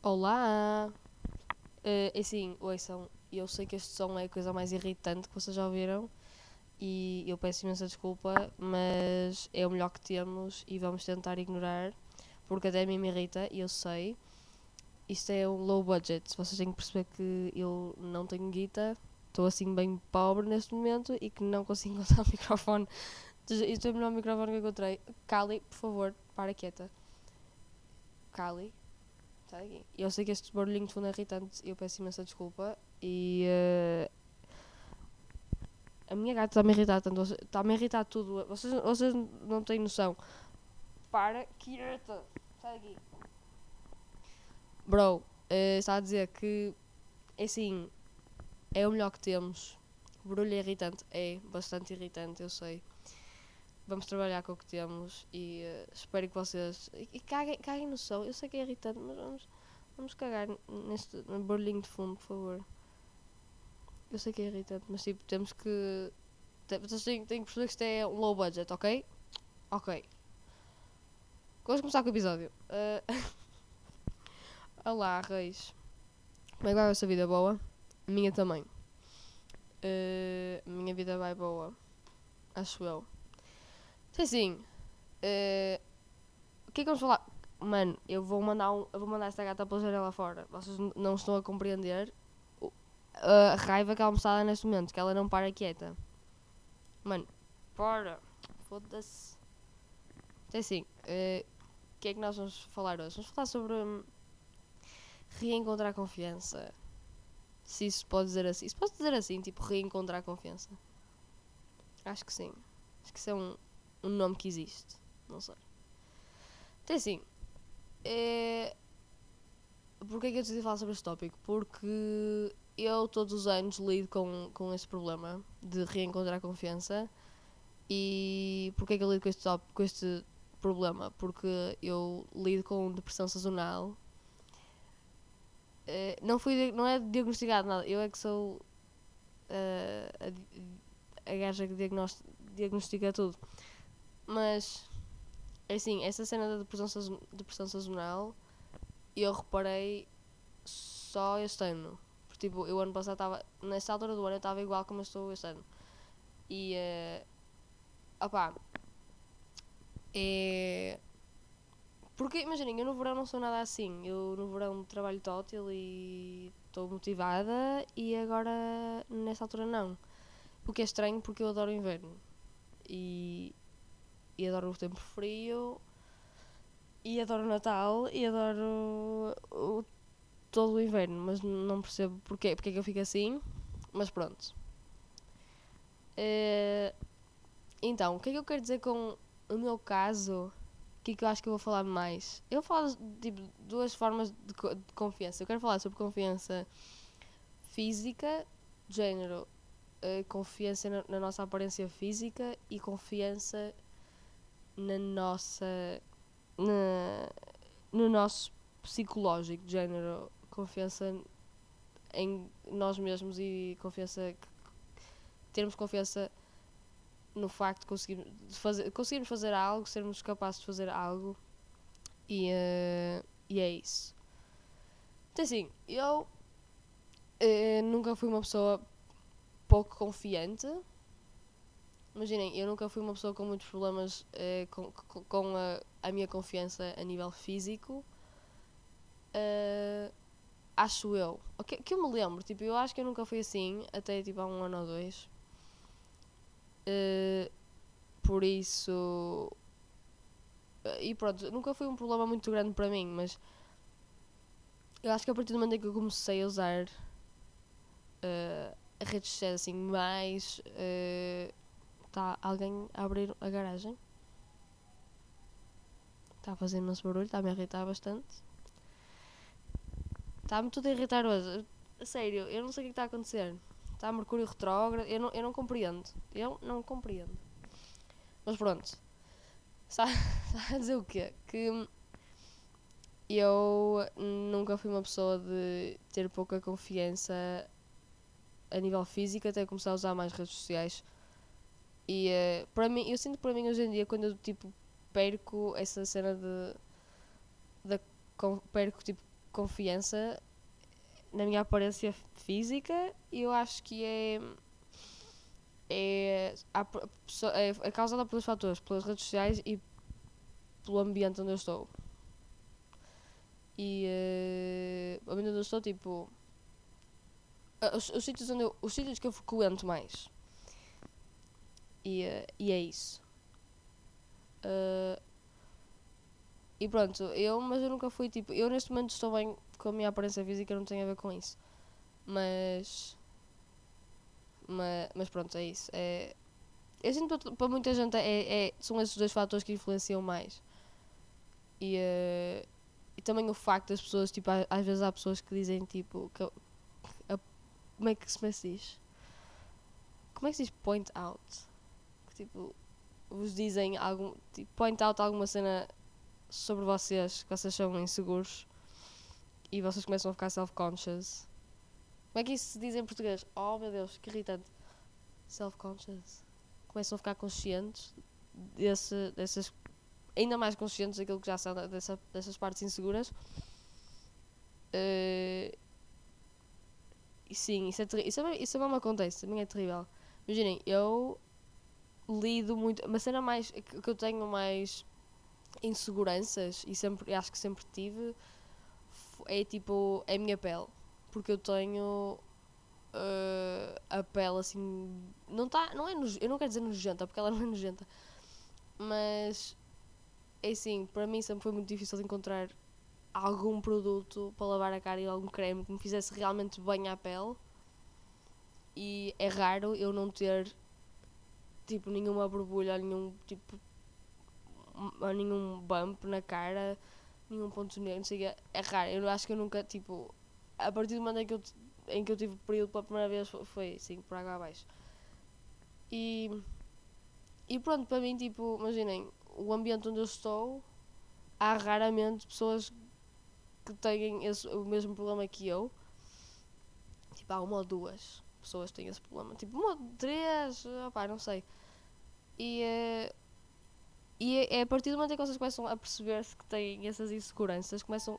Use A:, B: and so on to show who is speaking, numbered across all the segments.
A: Olá! Uh, assim, ouçam, eu sei que este som é a coisa mais irritante que vocês já ouviram e eu peço imensa desculpa, mas é o melhor que temos e vamos tentar ignorar, porque até a mim me irrita e eu sei. Isto é um low budget, vocês têm que perceber que eu não tenho guita, estou assim bem pobre neste momento e que não consigo encontrar o microfone. Isto é o melhor microfone que encontrei. Cali, por favor, para quieta. Cali. Sai daqui. Eu sei que este barulhinho de fundo é irritante, eu peço imensa desculpa e uh, a minha gata está-me a irritar tanto, está-me a irritar tudo. Vocês, vocês não têm noção. Para, quieta. Sai daqui. Bro, uh, está a dizer que é assim, é o melhor que temos. O barulho é irritante, é bastante irritante, eu sei vamos trabalhar com o que temos e uh, espero que vocês. E, e caguem, caguem no som. Eu sei que é irritante, mas vamos, vamos cagar neste barulhinho de fundo, por favor. Eu sei que é irritante, mas tipo, temos que. Vocês têm, que perceber que isto é um low budget, ok? Ok. Vamos começar com o episódio. Uh... Olá, Reis. Como é que vai a vossa vida boa? A minha também. Uh, a minha vida vai boa. Acho eu. Então, assim, uh, o que é que vamos falar? Mano, eu vou mandar, um, eu vou mandar esta gata pela janela fora. Vocês não estão a compreender a raiva que ela me está neste momento, que ela não para quieta. Mano, para. Foda-se. Então, assim, uh, o que é que nós vamos falar hoje? Vamos falar sobre um, reencontrar confiança. Se isso pode dizer assim. Isso pode dizer assim, tipo, reencontrar confiança. Acho que sim. Acho que isso é um, um nome que existe. Não sei. Então assim. É... Porquê é que eu decidi falar sobre este tópico? Porque eu todos os anos lido com, com esse problema de reencontrar confiança. E porquê é que eu lido com este, tópico, com este problema? Porque eu lido com depressão sazonal. É, não, fui, não é diagnosticado nada, eu é que sou uh, a, a gaja que diagnostica tudo. Mas, é assim, essa cena da depressão, depressão sazonal, eu reparei só este ano. Porque, tipo, eu ano passado estava, nessa altura do ano, eu estava igual como eu estou este ano. E, uh, opá, é... Porque, imaginem, eu no verão não sou nada assim. Eu no verão trabalho tótil e estou motivada e agora nessa altura não. O que é estranho porque eu adoro inverno. E e adoro o tempo frio e adoro Natal e adoro o, todo o inverno, mas não percebo porquê, porque é que eu fico assim, mas pronto. Uh, então, o que é que eu quero dizer com o meu caso? O que é que eu acho que eu vou falar mais? Eu falo tipo duas formas de, de confiança. Eu quero falar sobre confiança física, género, uh, confiança na, na nossa aparência física e confiança na nossa. Na, no nosso psicológico, de género, confiança em nós mesmos e confiança. termos confiança no facto de conseguirmos, fazer, conseguirmos fazer algo, sermos capazes de fazer algo e, uh, e é isso. Então, assim, eu uh, nunca fui uma pessoa pouco confiante Imaginem, eu nunca fui uma pessoa com muitos problemas uh, com, com, a, a, minha confiança a nível físico. Uh, acho eu. Que, que eu me lembro, tipo, eu acho que eu nunca fui assim, até tipo há um ano ou dois. Uh, por isso. E pronto, nunca foi um problema muito grande para mim, mas. Eu acho que a partir do momento em que eu comecei a usar uh, redes sociais assim mais. Uh, Está alguém a abrir a garagem. Está a fazer imenso barulho, está-me a irritar bastante. Está-me tudo a irritar hoje. Sério, eu não sei o que está a acontecer. Está Mercúrio retrógrado, eu não, eu não compreendo. Eu não compreendo. Mas pronto. Está a dizer o quê? Que eu nunca fui uma pessoa de ter pouca confiança a nível físico até começar a usar mais redes sociais e uh, para mim, eu sinto para mim hoje em dia quando eu tipo perco essa cena de, de com, perco tipo confiança na minha aparência física eu acho que é é, a, é, é causada dois fatores, pelas redes sociais e pelo ambiente onde eu estou. E uh, onde eu estou, tipo. Os, os, sítios onde eu, os sítios que eu frequento mais. E, uh, e é isso. Uh, e pronto, eu, mas eu nunca fui tipo. Eu neste momento estou bem com a minha aparência física, não tem a ver com isso. Mas. Mas, mas pronto, é isso. É, eu sinto para, para muita gente é, é, são esses dois fatores que influenciam mais. E, uh, e também o facto das pessoas, tipo, às, às vezes há pessoas que dizem tipo. Que, a, como é que se diz? Como é que se diz point out? Tipo, vos dizem algum. Tipo, point out alguma cena sobre vocês que vocês são inseguros e vocês começam a ficar self-conscious. Como é que isso se diz em português? Oh meu Deus, que irritante. Self-conscious. Começam a ficar conscientes desse, dessas. ainda mais conscientes daquilo que já são dessa, dessas partes inseguras. Uh, sim, isso, é isso, é, isso é me acontece, também é terrível. Imaginem, eu lido muito. Uma cena mais. que eu tenho mais inseguranças e sempre acho que sempre tive é tipo é a minha pele porque eu tenho uh, a pele assim não tá não é eu não quero dizer nojenta porque ela não é nojenta mas é assim para mim sempre foi muito difícil encontrar algum produto para lavar a cara e algum creme que me fizesse realmente bem à pele e é raro eu não ter tipo nenhuma borbulha nenhum tipo nenhum bump na cara, nenhum ponto negro, não sei o que. É raro. Eu acho que eu nunca, tipo, a partir do momento em que eu, em que eu tive período pela primeira vez, foi assim, por água abaixo. E, e pronto, para mim, tipo, imaginem, o ambiente onde eu estou, há raramente pessoas que têm esse, o mesmo problema que eu. Tipo, há uma ou duas pessoas têm esse problema. Tipo, uma, três, opá, não sei. E, uh, e é, é a partir do momento em que vocês começam a perceber-se que têm essas inseguranças, começam.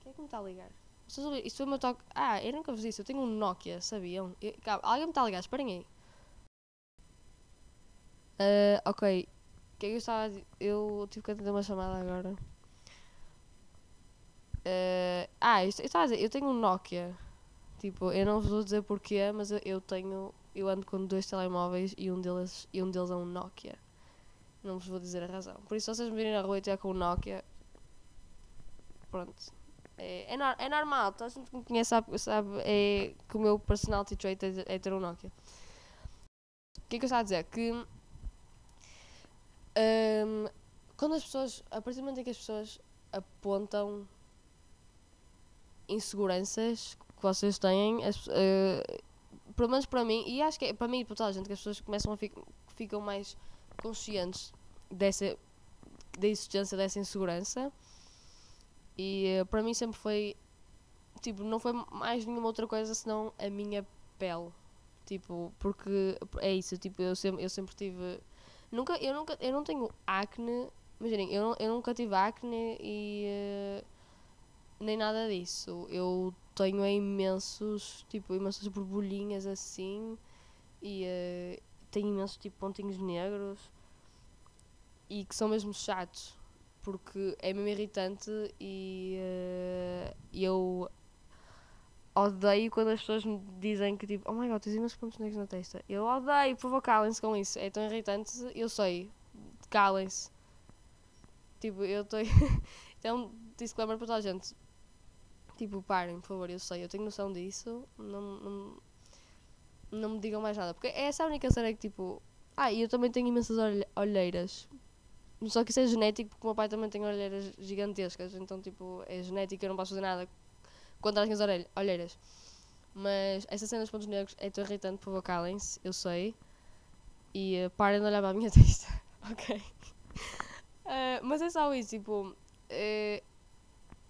A: Quem é que me está a ligar? Vocês ouviram? Isso foi o meu toque. Ah, eu nunca vos disse, eu tenho um Nokia, sabiam? Eu... Calma, alguém me está a ligar, esperem aí. Uh, ok. O que é que eu estava a dizer? Eu tive que atender uma chamada agora. Uh, ah, eu estava a dizer, eu tenho um Nokia. Tipo, eu não vos vou dizer porquê, mas eu, eu tenho. Eu ando com dois telemóveis e um deles, e um deles é um Nokia. Não vos vou dizer a razão. Por isso, se vocês me virem na rua e tiver com o Nokia, pronto. É, é, é normal, toda a gente que me conhece sabe, sabe é, que o meu personality trait é, é ter um Nokia. O que é que eu estava a dizer? Que um, quando as pessoas, a partir do momento em que as pessoas apontam inseguranças que vocês têm, as, uh, pelo menos para mim, e acho que é para mim e para toda a gente, que as pessoas começam a ficar, ficam mais conscientes dessa, da existência dessa insegurança. E uh, para mim sempre foi. Tipo, não foi mais nenhuma outra coisa senão a minha pele. Tipo, porque é isso, tipo, eu sempre, eu sempre tive. Nunca, eu, nunca, eu não tenho acne. Imaginem, eu, eu nunca tive acne e. Uh, nem nada disso. Eu tenho imensos, tipo, imensas borbulhinhas assim. E, uh, tem imensos tipo pontinhos negros e que são mesmo chatos porque é mesmo irritante e uh, eu odeio quando as pessoas me dizem que tipo, oh my god, tens imensos pontos negros na testa. Eu odeio, por favor, calem-se com isso. É tão irritante, eu sei. Calem-se. Tipo, eu estou. é um disclaimer para toda a gente. Tipo, parem, por favor, eu sei, eu tenho noção disso. Não, não, não me digam mais nada. Porque é essa a única cena que tipo. Ah, e eu também tenho imensas olheiras. Só que isso é genético porque o meu pai também tem olheiras gigantescas. Então, tipo, é genético, eu não posso fazer nada contra as minhas olheiras. Mas essa cena dos pontos negros é tão irritante, por favor, calem-se, eu sei. E uh, parem de olhar para a minha testa, ok? Uh, mas é só isso, tipo. Uh,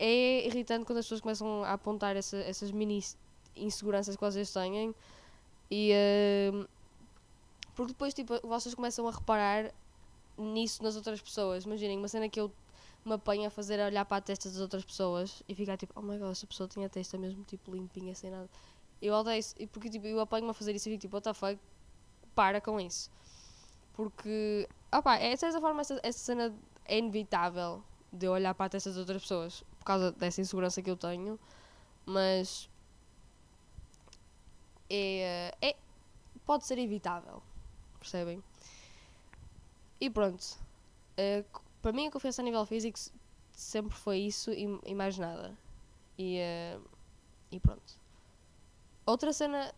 A: é irritante quando as pessoas começam a apontar essa, essas mini inseguranças que vocês têm e. Uh, porque depois, tipo, vocês começam a reparar nisso nas outras pessoas. Imaginem, uma cena que eu me apanha a fazer a olhar para a testa das outras pessoas e ficar tipo, oh my god, esta pessoa tem a testa mesmo tipo limpinha, sem nada. Eu odeio isso, e porque tipo, eu apanho-me a fazer isso e fico tipo, what the fuck, para com isso. Porque, opá, é, de certa forma essa, essa cena é inevitável de eu olhar para a testa das outras pessoas por causa dessa insegurança que eu tenho, mas é, é pode ser evitável, percebem? E pronto, uh, para mim a confiança a nível físico sempre foi isso e, e mais nada. E, uh, e pronto. Outra cena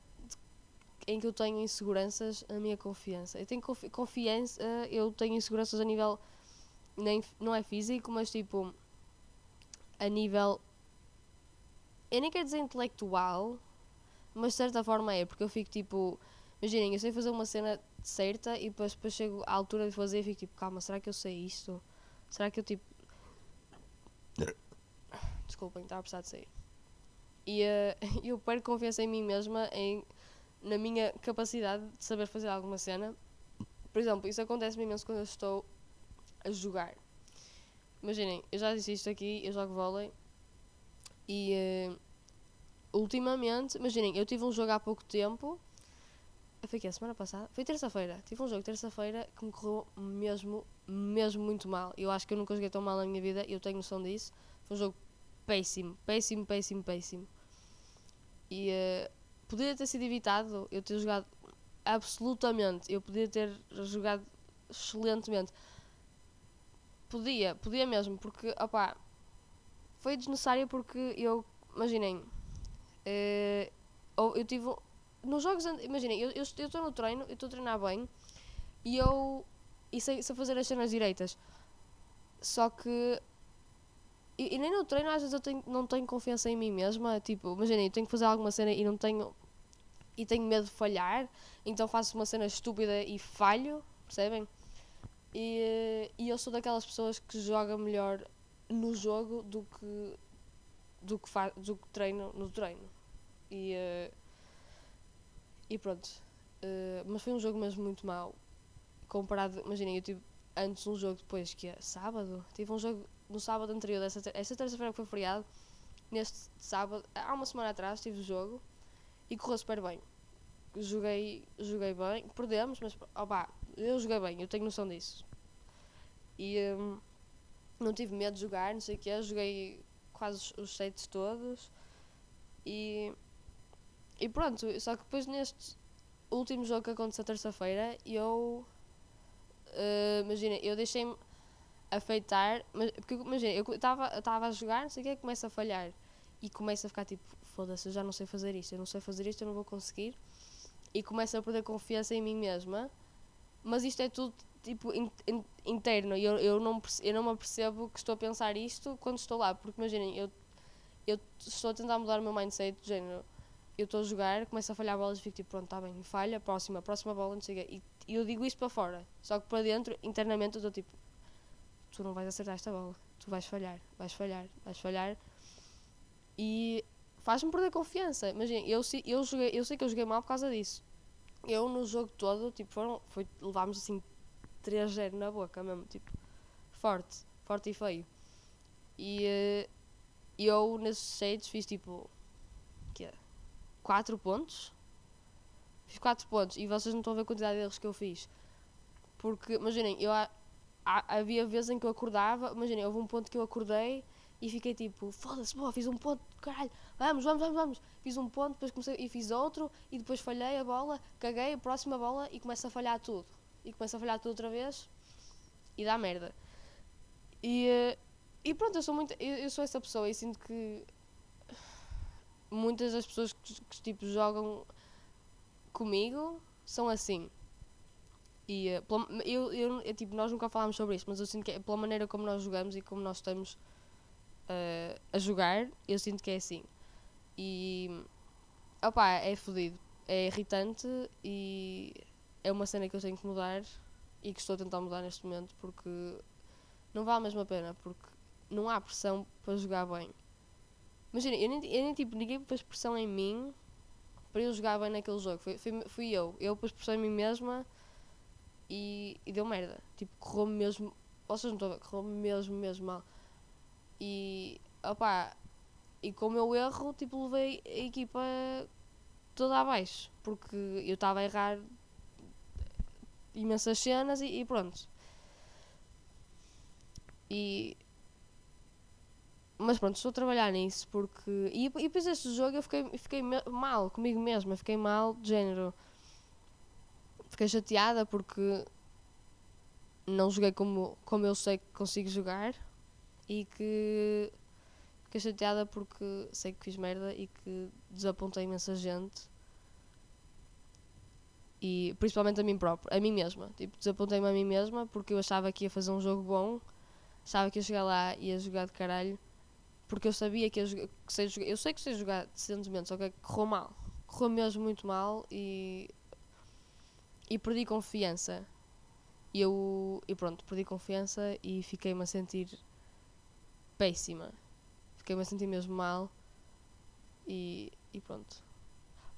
A: em que eu tenho inseguranças, a minha confiança. Eu tenho confi confiança, eu tenho inseguranças a nível nem, não é físico, mas tipo a nível eu nem quero dizer intelectual, mas de certa forma é, porque eu fico tipo, imaginem, eu sei fazer uma cena certa e depois, depois chego à altura de fazer e fico tipo, calma, será que eu sei isto? Será que eu tipo. Desculpem, estava a precisar de sair. E uh, eu perco confiança em mim mesma, em, na minha capacidade de saber fazer alguma cena. Por exemplo, isso acontece imenso quando eu estou a jogar. Imaginem, eu já disse isto aqui, eu jogo vôlei e uh, ultimamente, imaginem, eu tive um jogo há pouco tempo. Foi que a semana passada? Foi terça-feira. Tive um jogo terça-feira que me correu mesmo, mesmo muito mal. Eu acho que eu nunca joguei tão mal na minha vida, eu tenho noção disso. Foi um jogo péssimo, péssimo, péssimo, péssimo. E uh, poderia ter sido evitado eu ter jogado absolutamente. Eu podia ter jogado excelentemente. Podia, podia mesmo, porque, opá, foi desnecessário porque eu, imaginem, uh, eu tive. Nos jogos. Imaginem, eu estou no treino, eu estou a treinar bem e eu. E sei, sei fazer as cenas direitas. Só que. E, e, nem no treino às vezes eu tenho, não tenho confiança em mim mesma. Tipo, imaginem, eu tenho que fazer alguma cena e não tenho. E tenho medo de falhar. Então faço uma cena estúpida e falho, percebem? E, e eu sou daquelas pessoas que joga melhor no jogo do que do que, fa do que treino no treino. E, uh, e pronto. Uh, mas foi um jogo mesmo muito mau. Comparado, imaginem, eu tive antes um jogo depois que é sábado. Tive um jogo no sábado anterior, dessa ter essa terça-feira que foi feriado. Neste sábado, há uma semana atrás, tive o jogo e correu super bem. Joguei, joguei bem, perdemos, mas opá, eu joguei bem, eu tenho noção disso. E um, não tive medo de jogar, não sei o que, joguei quase os sets todos. E, e pronto, só que depois neste último jogo que aconteceu terça-feira, eu. Uh, imagina, eu deixei-me afeitar. Porque imagina, eu estava a jogar, não sei o que, começa a falhar. E começa a ficar tipo, foda-se, eu já não sei fazer isto, eu não sei fazer isto, eu não vou conseguir. E começa a perder confiança em mim mesma. Mas isto é tudo tipo in, in, interno e eu, eu, não, eu não me apercebo que estou a pensar isto quando estou lá, porque imaginem, eu, eu estou a tentar mudar o meu mindset do género, eu estou a jogar, começo a falhar bolas e fico tipo, pronto, está bem, falha, próxima, próxima bola, não quê. E, e eu digo isto para fora, só que para dentro, internamente, eu estou tipo, tu não vais acertar esta bola, tu vais falhar, vais falhar, vais falhar. E faz-me perder confiança. Imagina, eu, eu, joguei, eu sei que eu joguei mal por causa disso. Eu no jogo todo, tipo, foram, foi, levámos assim 3-0 na boca mesmo, tipo, forte, forte e feio. E uh, eu nesses shades fiz tipo, que 4 pontos. Fiz 4 pontos e vocês não estão a ver a quantidade de erros que eu fiz. Porque, imaginem, eu há, havia vezes em que eu acordava, imaginem, houve um ponto que eu acordei e fiquei tipo, foda-se, boa, fiz um ponto, caralho, vamos, vamos, vamos, vamos. Fiz um ponto, depois comecei e fiz outro e depois falhei a bola, caguei a próxima bola e começa a falhar tudo e começa a falhar tudo outra vez e dá merda. E, eh, e pronto, eu sou muito. Eu, eu sou essa pessoa e sinto que muitas das pessoas que, que tipo jogam comigo são assim. E eh, eu, eu, eu, tipo, nós nunca falámos sobre isso, mas eu sinto que é pela maneira como nós jogamos e como nós estamos uh, a jogar, eu sinto que é assim. E opá, é fodido, é irritante e é uma cena que eu tenho que mudar e que estou a tentar mudar neste momento porque não vale a mesma pena, porque não há pressão para jogar bem. Imagina, eu nem, eu nem tipo, ninguém pôs pressão em mim para eu jogar bem naquele jogo. Fui, fui, fui eu. Eu pus pressão em mim mesma e, e deu merda. Tipo, correu mesmo. Vocês não estão a ver, correu mesmo, mesmo mal. E, opá, e com o meu erro, tipo, levei a equipa toda abaixo. Porque eu estava a errar imensas cenas e, e pronto. E. Mas pronto, estou a trabalhar nisso porque. E, e depois deste jogo eu fiquei, fiquei mal comigo mesma, fiquei mal de género. Fiquei chateada porque não joguei como, como eu sei que consigo jogar e que fiquei chateada porque sei que fiz merda e que desapontei imensa gente e principalmente a mim própria, a mim mesma. Tipo, desapontei-me a mim mesma porque eu achava que ia fazer um jogo bom, achava que ia chegar lá e ia jogar de caralho, porque eu sabia que ia que sei jogar, eu sei que sei jogar decentemente, só que correu mal, correu mesmo muito mal e e perdi confiança. E eu e pronto, perdi confiança e fiquei-me a sentir péssima. Fiquei-me a sentir mesmo mal e, e pronto.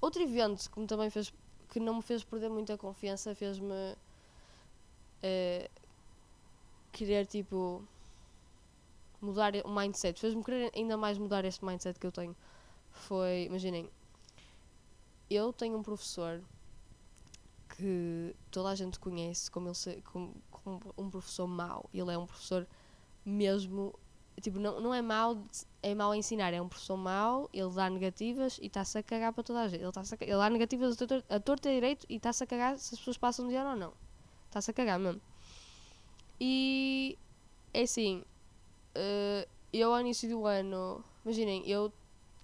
A: Outro evento que me também fez que não me fez perder muita confiança, fez-me uh, querer tipo mudar o mindset, fez-me querer ainda mais mudar este mindset que eu tenho. Foi, imaginem, eu tenho um professor que toda a gente conhece como, ele, como, como um professor mau. Ele é um professor mesmo tipo, não, não é mau, é mau a ensinar, é um professor mau, ele dá negativas e está-se a cagar para toda a gente. Ele, tá a, ele dá negativas a, tor a torta direito e está-se a cagar se as pessoas passam de ano ou não. Está-se a cagar mesmo. E é assim, uh, eu ao início do ano, imaginem, eu,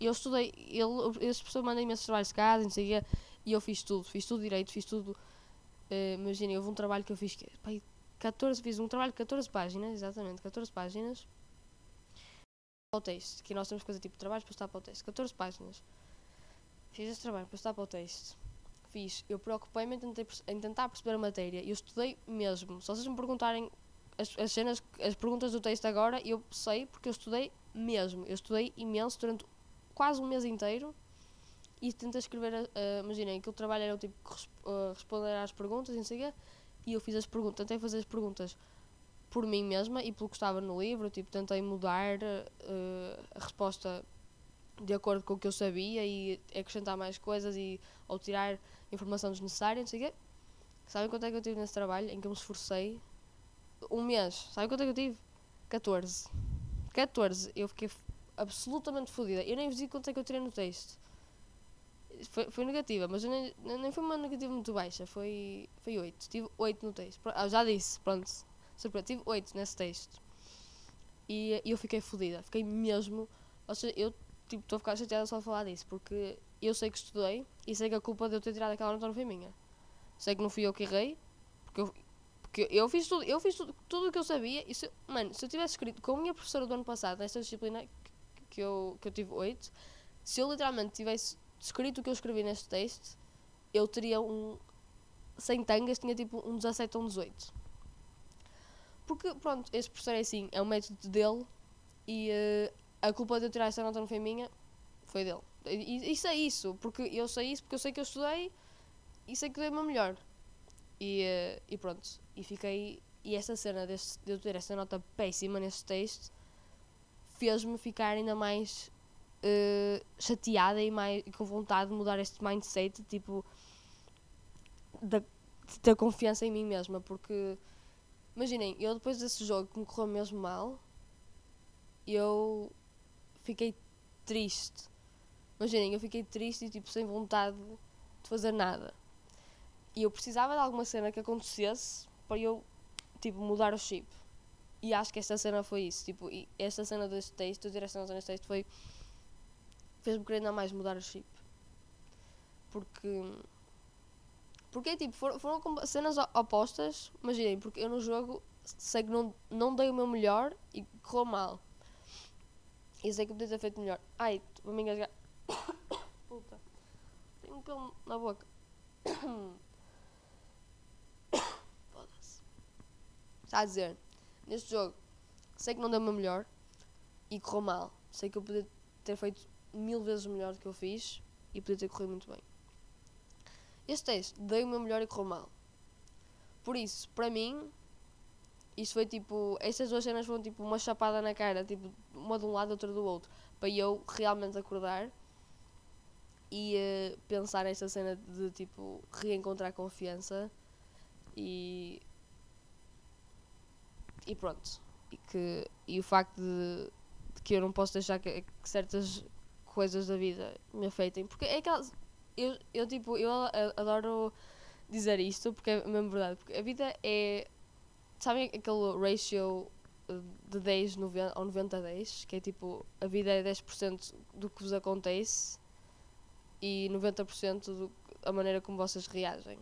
A: eu estudei, ele, esse professor manda imensos trabalhos de casa, não sei o e eu fiz tudo, fiz tudo direito, fiz tudo. Uh, imaginem, houve um trabalho que eu fiz que, pai, 14, fiz um trabalho de 14 páginas, exatamente, 14 páginas o texto, nós temos fazer tipo trabalhos para estar para o texto, 14 páginas. Fiz esse trabalho para estar para o texto. Fiz, eu preocupei-me em, em, tentar perceber a matéria. Eu estudei mesmo. Se vocês me perguntarem as, as cenas, as perguntas do texto agora, eu sei porque eu estudei mesmo. Eu estudei imenso durante quase um mês inteiro e tentei escrever, uh, imaginem, aquele trabalho era tipo uh, responder às perguntas e não sei o quê, e eu fiz as perguntas, tentei fazer as perguntas por mim mesma e pelo que estava no livro, tipo, tentei mudar uh, a resposta de acordo com o que eu sabia e acrescentar mais coisas e ou tirar informação desnecessária, não sei o quê. Sabem quanto é que eu tive nesse trabalho em que eu me esforcei? Um mês. Sabem quanto é que eu tive? 14. 14. Eu fiquei absolutamente fodida. Eu nem vi quanto é que eu tirei no texto. Foi, foi negativa, mas nem, nem foi uma negativa muito baixa. Foi, foi 8. Tive 8 no texto. Ah, já disse, pronto Surpresa, tive 8 nesse texto. E, e eu fiquei fodida, fiquei mesmo. Ou seja, eu tipo, estou a ficar chateada só a falar disso, porque eu sei que estudei e sei que a culpa de eu ter tirado aquela nota não foi minha. Sei que não fui eu que errei, porque eu, porque eu fiz tudo, eu fiz tudo, tudo o que eu sabia. E se, mano, se eu tivesse escrito com a minha professora do ano passado, nesta disciplina que, que, eu, que eu tive 8, se eu literalmente tivesse escrito o que eu escrevi neste texto, eu teria um. Sem tangas, tinha tipo um 17 ou um 18. Porque, pronto, esse professor é assim, é o método dele e uh, a culpa de eu tirar essa nota não foi minha, foi dele. E isso é isso, porque eu sei isso, porque eu sei que eu estudei e sei que dei meu melhor. E, uh, e pronto, e fiquei. E essa cena deste, de eu ter essa nota péssima nesse texto fez-me ficar ainda mais uh, chateada e, mais, com vontade de mudar este mindset, tipo, da, de ter confiança em mim mesma, porque Imaginem, eu depois desse jogo que me correu mesmo mal, eu fiquei triste. Imaginem, eu fiquei triste e tipo sem vontade de fazer nada. E eu precisava de alguma cena que acontecesse para eu tipo mudar o chip. E acho que esta cena foi isso. Tipo, e esta cena deste texto, eu direção neste texto foi. fez-me querer ainda mais mudar o chip. Porque porque, tipo, foram, foram cenas opostas. Imaginem, porque eu no jogo sei que não, não dei o meu melhor e correu mal. E sei que podia ter feito melhor. Ai, vou me engasgar. Puta. Tenho um pelo na boca. Foda-se. Está a dizer, neste jogo, sei que não dei o meu melhor e correu mal. Sei que eu podia ter feito mil vezes melhor do que eu fiz e podia ter corrido muito bem. Este texto dei o meu melhor e correu mal. Por isso, para mim, isto foi tipo. Estas duas cenas foram tipo uma chapada na cara, tipo, uma de um lado, outra do outro. Para eu realmente acordar e uh, pensar nesta cena de tipo reencontrar confiança e. E pronto. E, que, e o facto de, de que eu não posso deixar que, que certas coisas da vida me afetem. Porque é aquelas. Eu, eu tipo, eu adoro dizer isto porque é mesmo verdade. Porque a vida é. Sabem aquele ratio de 10 90, ou 90 a 10? Que é tipo, a vida é 10% do que vos acontece e 90% da maneira como vocês reagem.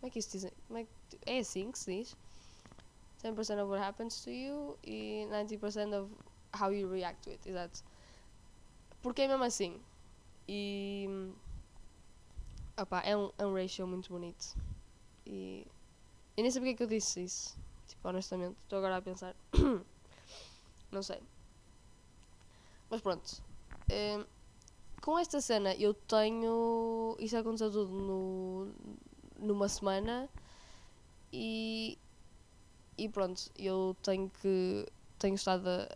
A: Como é que isso dizem? É, é assim que se diz? 10% of what happens to you e 90% of how you react to it. Exato. Porque é mesmo assim. E. Opa, é um, é um ratio muito bonito. E. Eu nem sei porque é que eu disse isso. Tipo, honestamente. Estou agora a pensar. Não sei. Mas pronto. Um, com esta cena eu tenho. Isso aconteceu tudo no, numa semana. E. E pronto, eu tenho que. Tenho estado a,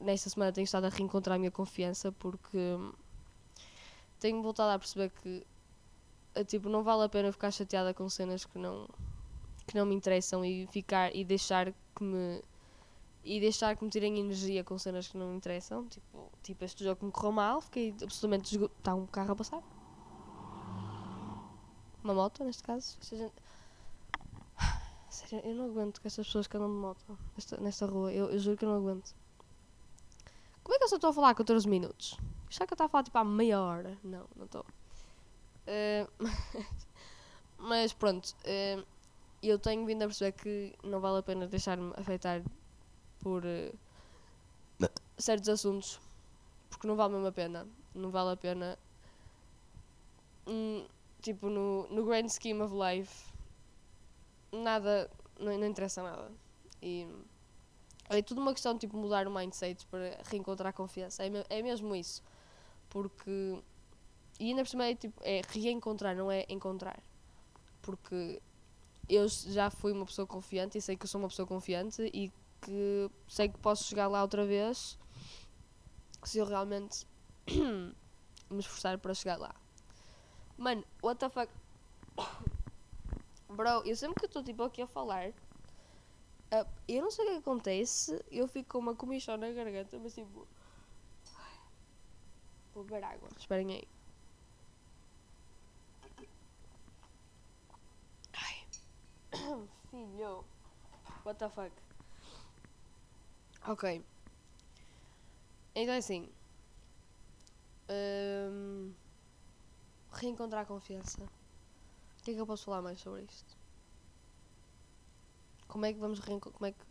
A: nesta semana tenho estado a reencontrar a minha confiança porque tenho voltado a perceber que tipo, não vale a pena ficar chateada com cenas que não que não me interessam e ficar e deixar que me e deixar que me tirem energia com cenas que não me interessam tipo, tipo este jogo me correu mal fiquei absolutamente está um carro a passar uma moto neste caso. Sério, eu não aguento com estas pessoas que andam de moto nesta, nesta rua eu, eu juro que eu não aguento como é que eu só estou a falar 14 minutos? Já que eu estava a falar tipo há meia hora. Não, não estou. Uh, mas pronto, uh, eu tenho vindo a perceber que não vale a pena deixar-me afetar por uh, certos assuntos. Porque não vale mesmo a pena. Não vale a pena. Hum, tipo, no, no grand scheme of life, nada. Não, não interessa nada. E. É tudo uma questão de tipo, mudar o mindset para reencontrar a confiança. É, é mesmo isso. Porque. E ainda por cima é, tipo, é reencontrar, não é encontrar. Porque eu já fui uma pessoa confiante e sei que sou uma pessoa confiante e que sei que posso chegar lá outra vez se eu realmente me esforçar para chegar lá. Mano, what the fuck? Bro, eu sempre que estou tipo aqui a falar Uh, eu não sei o que acontece, eu fico com uma comichão na garganta, mas tipo. Vou beber água, esperem aí. Ai. Filho. What the fuck? Ok. Então é assim. Um, reencontrar a confiança. O que é que eu posso falar mais sobre isto? como é que vamos como é que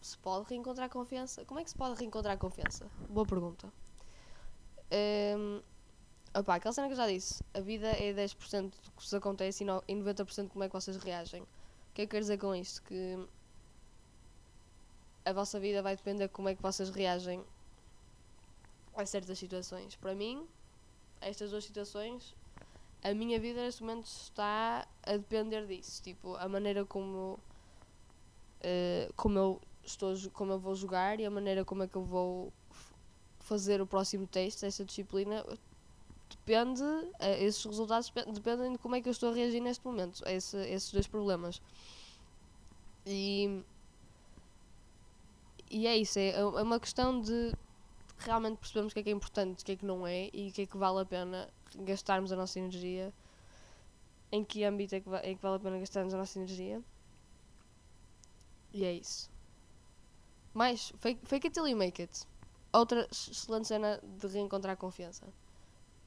A: se pode reencontrar confiança? Como é que se pode reencontrar confiança? Boa pergunta. Um, opa, aquela cena que eu já disse, a vida é 10% do que vos acontece e 90% como é que vocês reagem. O que é que quero dizer com isto? Que a vossa vida vai depender de como é que vocês reagem a certas situações. Para mim, estas duas situações a minha vida neste momento está a depender disso. Tipo, a maneira como, uh, como eu estou como eu vou jogar e a maneira como é que eu vou fazer o próximo teste, essa disciplina, depende, uh, esses resultados dependem de como é que eu estou a reagir neste momento, a esse, esses dois problemas. E, e é isso, é, é uma questão de realmente percebermos o que é que é importante, o que é que não é e o que é que vale a pena gastarmos a nossa energia, em que âmbito é que, é que vale a pena gastarmos a nossa energia. E é isso. Mais, fake, fake it till you make it. Outra excelente cena de reencontrar a confiança.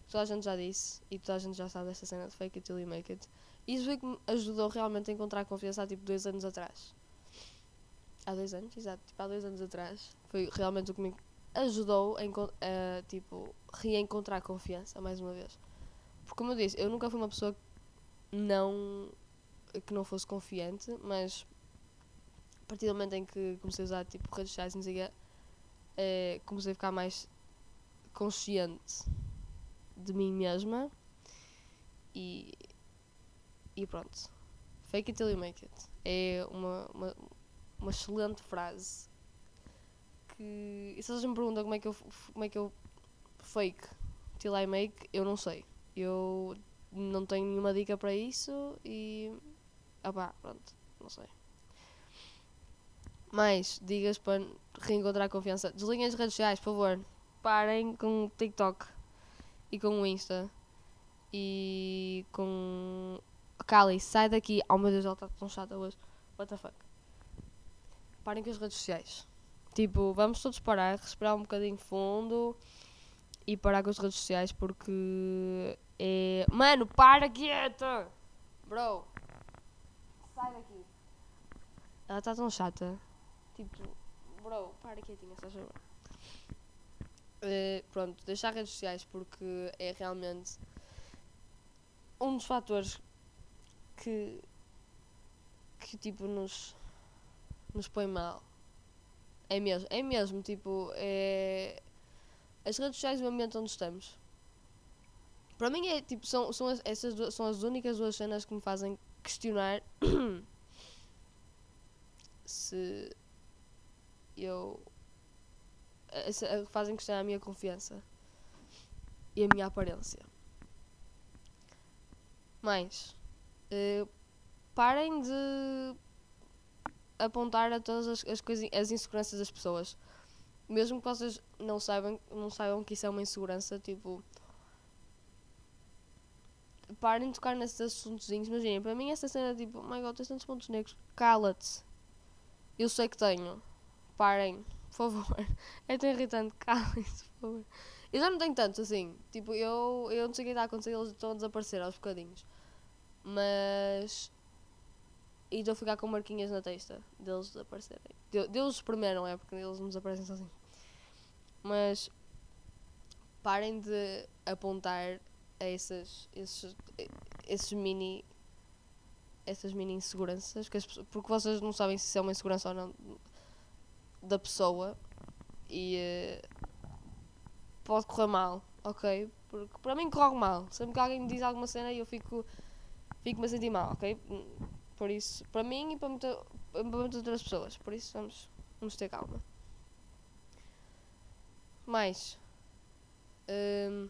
A: Toda a gente já disse e toda a gente já sabe dessa cena de fake it till you make it. E isso foi que me ajudou realmente a encontrar confiança há tipo dois anos atrás. Há dois anos, exato, tipo há dois anos atrás. Foi realmente o que me ajudou a, a, tipo, reencontrar confiança, mais uma vez. Porque, como eu disse, eu nunca fui uma pessoa não, que não fosse confiante, mas a partir do momento em que comecei a usar tipo, redes sociais, não sei é, comecei a ficar mais consciente de mim mesma e, e pronto. Fake it till you make it. É uma, uma, uma excelente frase. Que. E se vocês me perguntam como é que eu, como é que eu fake till I make, eu não sei. Eu não tenho nenhuma dica para isso e. Ah pá, pronto, não sei. Mais dicas para reencontrar a confiança. Desliguem as redes sociais, por favor. Parem com o TikTok e com o Insta e com. Cali, sai daqui. Oh meu Deus, ela está tão chata hoje. What the fuck? Parem com as redes sociais. Tipo, vamos todos parar, respirar um bocadinho fundo e parar com as redes sociais porque é. Mano, para quieta! Bro, sai daqui. Ela está tão chata. Tipo, bro, para quietinha, se favor. Uh, pronto, deixar redes sociais porque é realmente um dos fatores que que tipo nos nos põe mal. É mesmo, é mesmo, tipo, é as redes sociais e o ambiente onde estamos. Para mim é tipo, são, são as, essas duas, são as únicas duas cenas que me fazem questionar se eu fazem questionar a minha confiança e a minha aparência. Mais, uh, parem de apontar a todas as, as coisas, as inseguranças das pessoas. Mesmo que vocês não saibam, não saibam que isso é uma insegurança, tipo. Parem de tocar nesses assuntos. Imaginem, para mim essa cena tipo, oh my god, tens tantos pontos negros. Cala-te. Eu sei que tenho. Parem, favor. É tão irritante. Calem-se, por favor. Eu já não tenho tantos assim. Tipo, eu, eu não sei o que está a acontecer, eles estão a desaparecer aos bocadinhos. Mas. E estou a ficar com marquinhas na testa deles desaparecerem. De, deles primeiro, não é? Porque eles não desaparecem sozinhos. Mas. Parem de apontar a esses, esses, esses mini. Essas mini inseguranças. Que as, porque vocês não sabem se isso é uma insegurança ou não da pessoa. E. Uh, pode correr mal, ok? Porque para mim corre mal. Sempre que alguém me diz alguma cena eu fico, fico-me a sentir mal, ok? Por isso, para mim e para, muita, para muitas outras pessoas. Por isso vamos, vamos ter calma. Mais. Hum,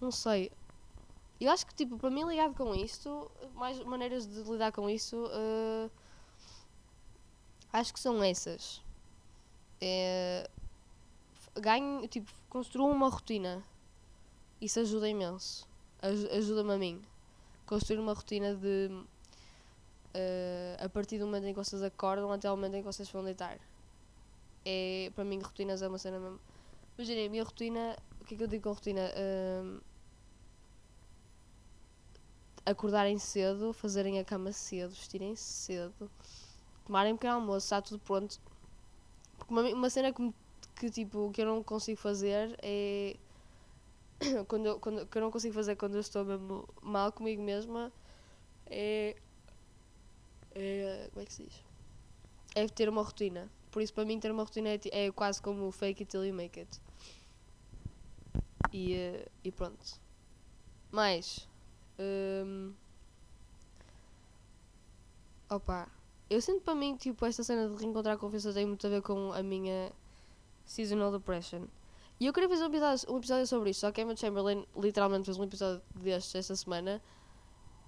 A: não sei. Eu acho que, tipo, para mim, ligado com isto, mais maneiras de lidar com isso, uh, acho que são essas é, ganho, tipo, construo uma rotina. Isso ajuda imenso. Ajuda-me a mim. Construir uma rotina de uh, a partir do momento em que vocês acordam até o momento em que vocês vão deitar. É, para mim, rotinas é uma cena mesmo. Imaginem, a minha rotina. O que é que eu digo com rotina? Uh, acordarem cedo, fazerem a cama cedo, vestirem cedo, tomarem um pequeno almoço, está tudo pronto porque uma, uma cena que, que, tipo, que eu não consigo fazer é. quando, eu, quando, que eu não consigo fazer quando eu estou mesmo mal comigo mesma é. é como é que se diz? É ter uma rotina. Por isso, para mim, ter uma rotina é, é quase como fake it till you make it. E, uh, e pronto. Mais. Um, opa. Eu sinto para mim, tipo, esta cena de reencontrar a confiança tem muito a ver com a minha seasonal depression. E eu queria fazer um episódio, um episódio sobre isso, só que Emma Chamberlain literalmente fez um episódio destes esta semana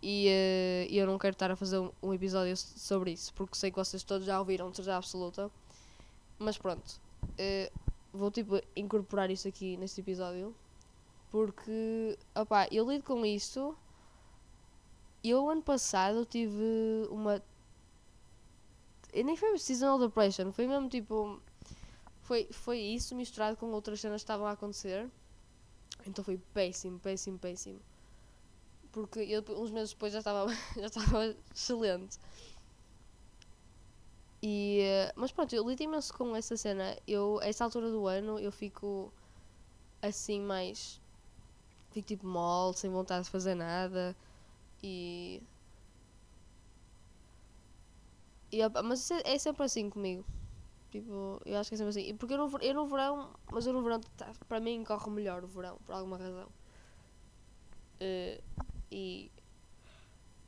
A: e uh, eu não quero estar a fazer um, um, episódio sobre isso, porque sei que vocês todos já ouviram, de absoluta. Mas pronto, uh, vou tipo incorporar isso aqui neste episódio, porque, opá, eu lido com isto. Eu ano passado tive uma e nem foi seasonal depression, foi mesmo tipo. Foi, foi isso misturado com outras cenas que estavam a acontecer. Então foi péssimo, péssimo, péssimo. Porque eu, uns meses depois já estava, já estava excelente. E, mas pronto, eu lido imenso com essa cena. Eu, a essa altura do ano, eu fico assim mais. Fico tipo mole, sem vontade de fazer nada. E e, mas é, é, sempre assim comigo. Tipo, eu acho que é sempre assim. Porque eu no, eu no verão, mas eu no verão, tá, para mim corre melhor o verão, por alguma razão. eh, e.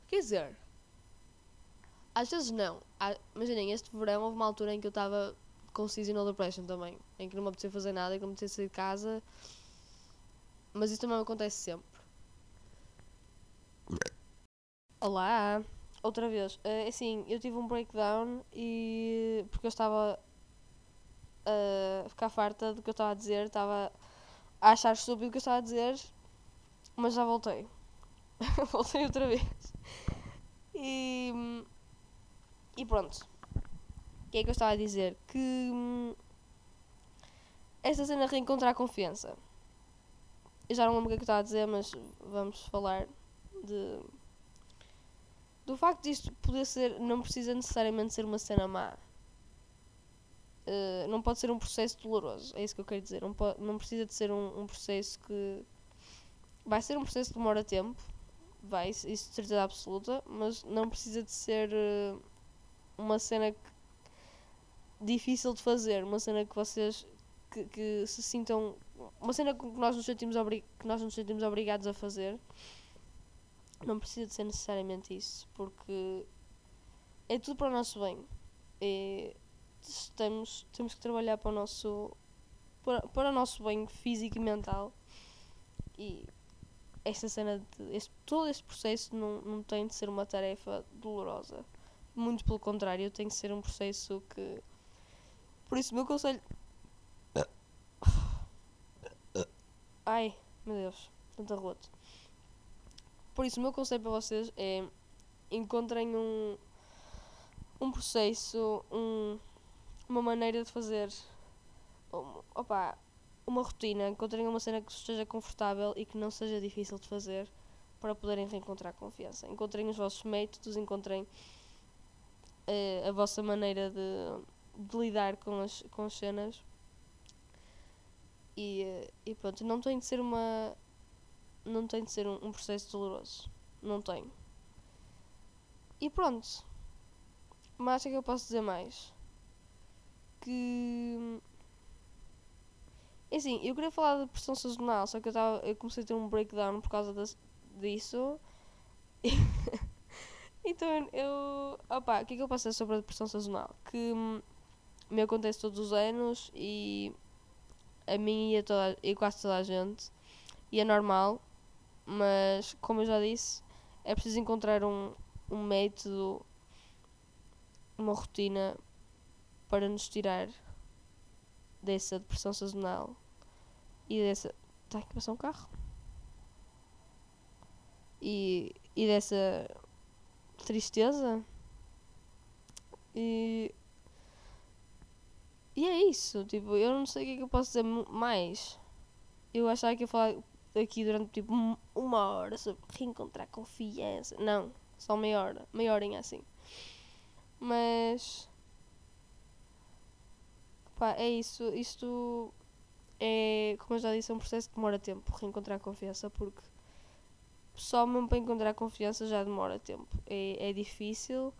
A: Quer dizer. Às vezes não. Há- Imaginem, este verão houve uma altura em que eu estava com seasonal depression também. Em que não me apetecia fazer nada, que não me apetecia sair de casa. Mas isso também acontece sempre. Olá! Outra vez. Eh, assim, eu tive um breakdown e. porque eu estava a ficar farta do que eu estava a dizer, estava a achar estúpido o que eu estava a dizer, mas já voltei. voltei outra vez. E. E pronto. O que é que eu estava a dizer? Que. Esta cena de reencontrar confiança. Eu já não lembro o que é que eu estava a dizer, mas vamos falar de. Do facto disto poder ser. Não precisa necessariamente ser uma cena má. Uh, não pode ser um processo doloroso, é isso que eu quero dizer. Não, po- não precisa de ser um, um processo que. Vai ser um processo que demora tempo, vai, isso de certeza absoluta, mas não precisa de ser uh, uma cena que- difícil de fazer, uma cena que vocês que, que se sintam. Uma cena que nós, nos sentimos obri- que nós nos sentimos obrigados a fazer. Não precisa de ser necessariamente isso, porque é tudo para o nosso bem. É, temos, temos que trabalhar para o nosso para, para o nosso bem físico e mental. E esta cena de este, todo este processo não, não tem de ser uma tarefa dolorosa. Muito pelo contrário tem de ser um processo que por isso o meu conselho ai meu Deus tanto arroto por isso o meu conselho para vocês é encontrem um um processo um uma maneira de fazer um, opa, uma rotina, encontrem uma cena que esteja confortável e que não seja difícil de fazer para poderem reencontrar confiança. Encontrem os vossos métodos, encontrem eh, a vossa maneira de, de lidar com as, com as cenas e, eh, e pronto, não tem de ser uma não tem de ser um, um processo doloroso. Não tem. E pronto. Mas o que eu posso dizer mais? que. É assim, eu queria falar de pressão sazonal, só que eu, tava, eu comecei a ter um breakdown por causa das- disso. então eu. Opa, o que é que eu posso dizer sobre a depressão sazonal? Que hum, me acontece todos os anos e a mim e a, toda, e quase toda a gente. E é normal, mas como eu já disse, é preciso encontrar um, um método, uma rotina para nos tirar dessa depressão sazonal e dessa. Está aqui passar um carro? E, e dessa tristeza. E. E é isso, tipo, eu não sei o que é que eu posso dizer mais. Eu achava que ia falar aqui durante tipo um- uma hora sobre reencontrar confiança. Não, só meia hora, meia horinha assim. Mas. Pá, é isso. Isto é, como eu já disse, é um processo que demora tempo reencontrar confiança, porque só mesmo para encontrar confiança já demora tempo. É, é difícil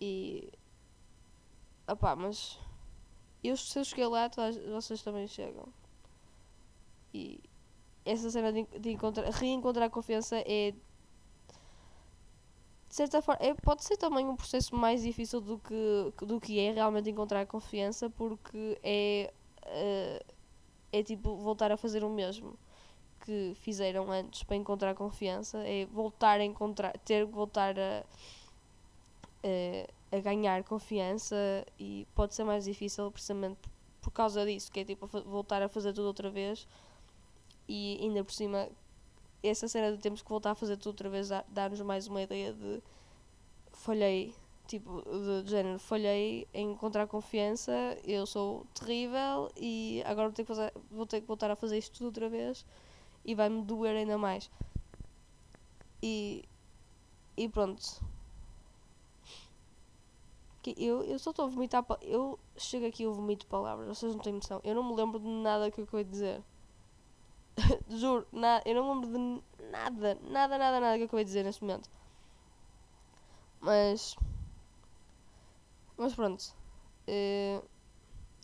A: e. Opá, mas eu, se eu cheguei lá, todas, vocês também chegam. E essa cena de, de encontrar, reencontrar confiança é. De certa forma, é, pode ser também um processo mais difícil do que, do que é realmente encontrar confiança, porque é. eh, é tipo voltar a fazer o mesmo que fizeram antes para encontrar confiança. É voltar a encontrar. ter que voltar a. a a ganhar confiança e pode ser mais difícil precisamente por causa disso, que é tipo a voltar a fazer tudo outra vez e ainda por cima essa cena de temos que voltar a fazer tudo outra vez dá- dá-nos mais uma ideia de falhei, tipo, de, de género, falhei em encontrar confiança, eu sou terrível e agora vou ter que, fazer, vou ter que voltar a fazer isto tudo outra vez e vai-me doer ainda mais. E, e pronto. Que eu, eu só estou a vomitar. Eu chego aqui e vomito palavras, vocês não têm noção. Eu não me lembro de nada que eu acabei de dizer. Juro, na, eu não lembro de nada, nada, nada, nada que eu acabei de dizer neste momento. Mas. Mas pronto. Eh,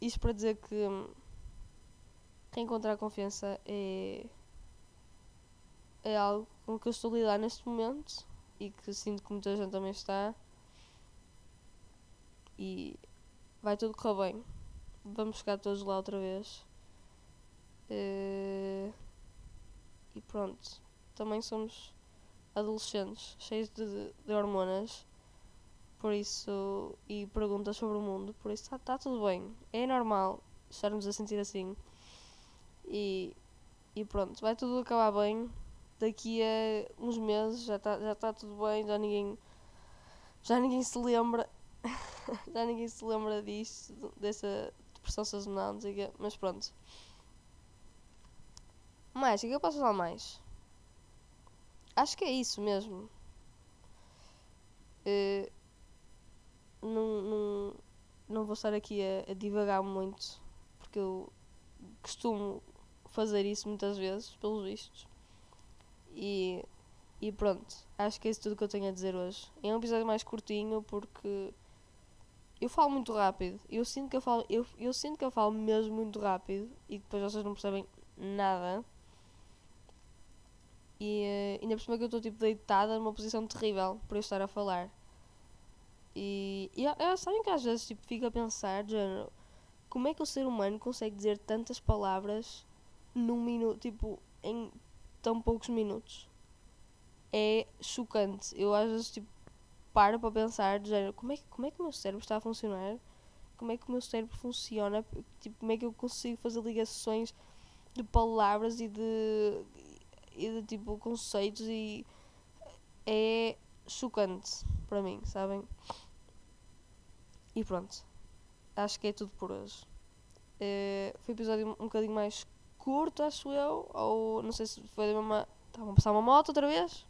A: isto para dizer que. hum, Reencontrar confiança é. é algo com que eu estou a lidar neste momento e que sinto que muita gente também está. E vai tudo correr bem. Vamos chegar todos lá outra vez. Uh, e pronto. Também somos adolescentes, cheios de, de hormonas. Por isso. E perguntas sobre o mundo. Por isso está tá tudo bem. É normal estarmos a sentir assim. E, e pronto, vai tudo acabar bem. Daqui a uns meses já está já tá tudo bem, já ninguém. Já ninguém se lembra. já ninguém se lembra disto, dessa depressão sazonal. Mas pronto. Mais, o que eu posso falar mais? Acho que é isso mesmo. Uh, não, não, não vou estar aqui a, a divagar muito, porque eu costumo fazer isso muitas vezes, pelos vistos. E, e pronto, acho que é isso tudo que eu tenho a dizer hoje. É um episódio mais curtinho porque eu falo muito rápido. Eu sinto que eu falo, eu, eu sinto que eu falo mesmo muito rápido e depois vocês não percebem nada. E uh, ainda por cima que eu estou tipo deitada numa posição terrível por eu estar a falar. E, e é, sabem que às vezes tipo, fico a pensar, género, como é que o ser humano consegue dizer tantas palavras num minuto, tipo, em tão poucos minutos? É chocante. Eu às vezes tipo, paro para pensar, género, como é, que, como é que o meu cérebro está a funcionar? Como é que o meu cérebro funciona? Tipo, como é que eu consigo fazer ligações de palavras e de, e de tipo conceitos e é chocante para mim, sabem? E pronto. Acho que é tudo por hoje. É, foi um episódio um bocadinho mais curto, acho eu. Ou não sei se foi da mesma. Estavam a passar uma moto outra vez?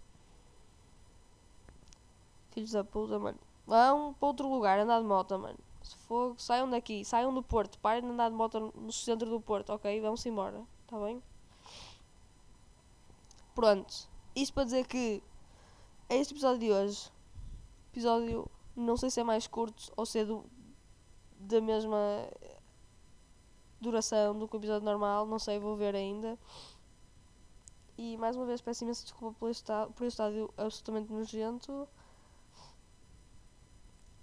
A: Filhos da puta, mano. Vão para outro lugar andar de moto, mano. Se for, saiam daqui, saiam do Porto, parem de andar de moto no centro do Porto, ok? Vamos embora, tá bem? Pronto. Isto para dizer que é este episódio de hoje. Episódio, não sei se é mais curto ou se é do, da mesma duração do que o episódio normal, não sei, vou ver ainda. E mais uma vez peço imensa desculpa por este, por este estádio absolutamente nojento.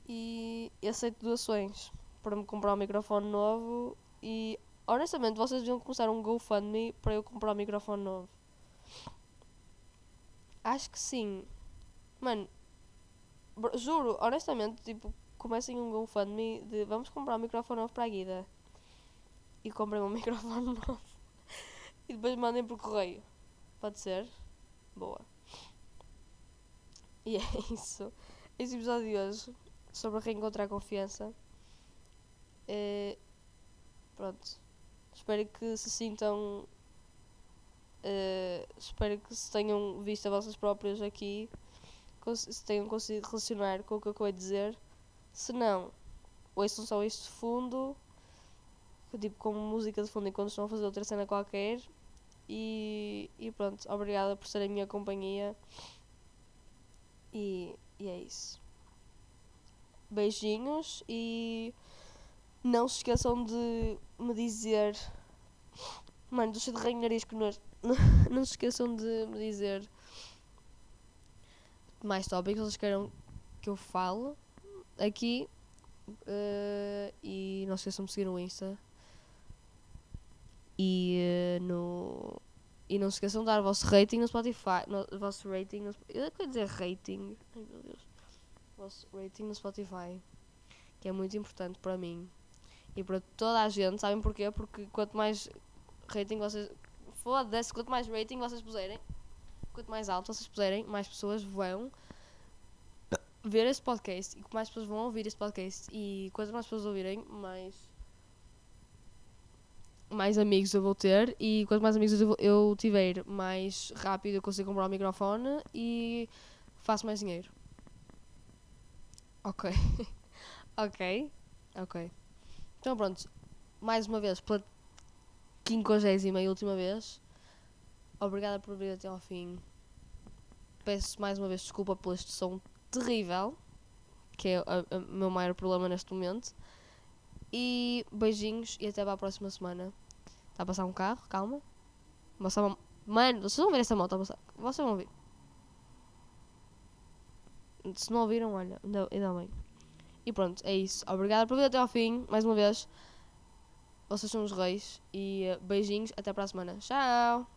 A: E aceito doações para me comprar um microfone novo. E honestamente, vocês deviam começar um GoFundMe para eu comprar um microfone novo. Acho que sim. Mano, juro, honestamente, tipo, comecem um GoFundMe de vamos comprar um microfone novo para a Guida. E comprem um microfone novo. e depois mandem por correio. Pode ser? Boa. E é isso. Esse episódio de hoje sobre reencontrar confiança. É, pronto. Espero que se sintam Uh, espero que se tenham visto a vossas próprias aqui, se tenham conseguido relacionar com o que eu acabei de dizer. Se não, ouçam só isto de fundo, tipo como música de fundo enquanto estão a fazer outra cena qualquer. E, e pronto, obrigada por serem a minha companhia. E, e é isso. Beijinhos e não se esqueçam de me dizer. Mano, deixa de ranho nariz que nós. não se esqueçam de me dizer mais tópicos vocês queiram que eu fale aqui. Uh, e não se esqueçam de seguir no Insta. E, uh, no, e não se esqueçam de dar o vosso rating no Spotify. No, o vosso rating no, Eu quero dizer rating. Ai meu Deus. O vosso rating no Spotify. Que é muito importante para mim. E para toda a gente. Sabem porquê? Porque quanto mais rating vocês Foda-se, quanto mais rating vocês puserem, quanto mais alto vocês puserem, mais pessoas vão ver esse podcast e mais pessoas vão ouvir esse podcast. E quanto mais pessoas ouvirem, mais. Mais amigos eu vou ter, e quanto mais amigos eu tiver, mais rápido eu consigo comprar um microfone e faço mais dinheiro. Ok. ok. Ok. Então pronto. Mais uma vez, quinquagésima e última vez. Obrigada por vir até ao fim. Peço mais uma vez desculpa por este som terrível, que é o meu maior problema neste momento. E beijinhos e até para a próxima semana. Está a passar um carro, calma. Passar uma... Mano, vocês vão ver essa moto a passar. Vocês vão ver. Se não ouviram, olha, ainda bem. E pronto, é isso. Obrigada por vir até ao fim, mais uma vez. Vocês são os reis e eh, beijinhos, até para a semana. Tchau!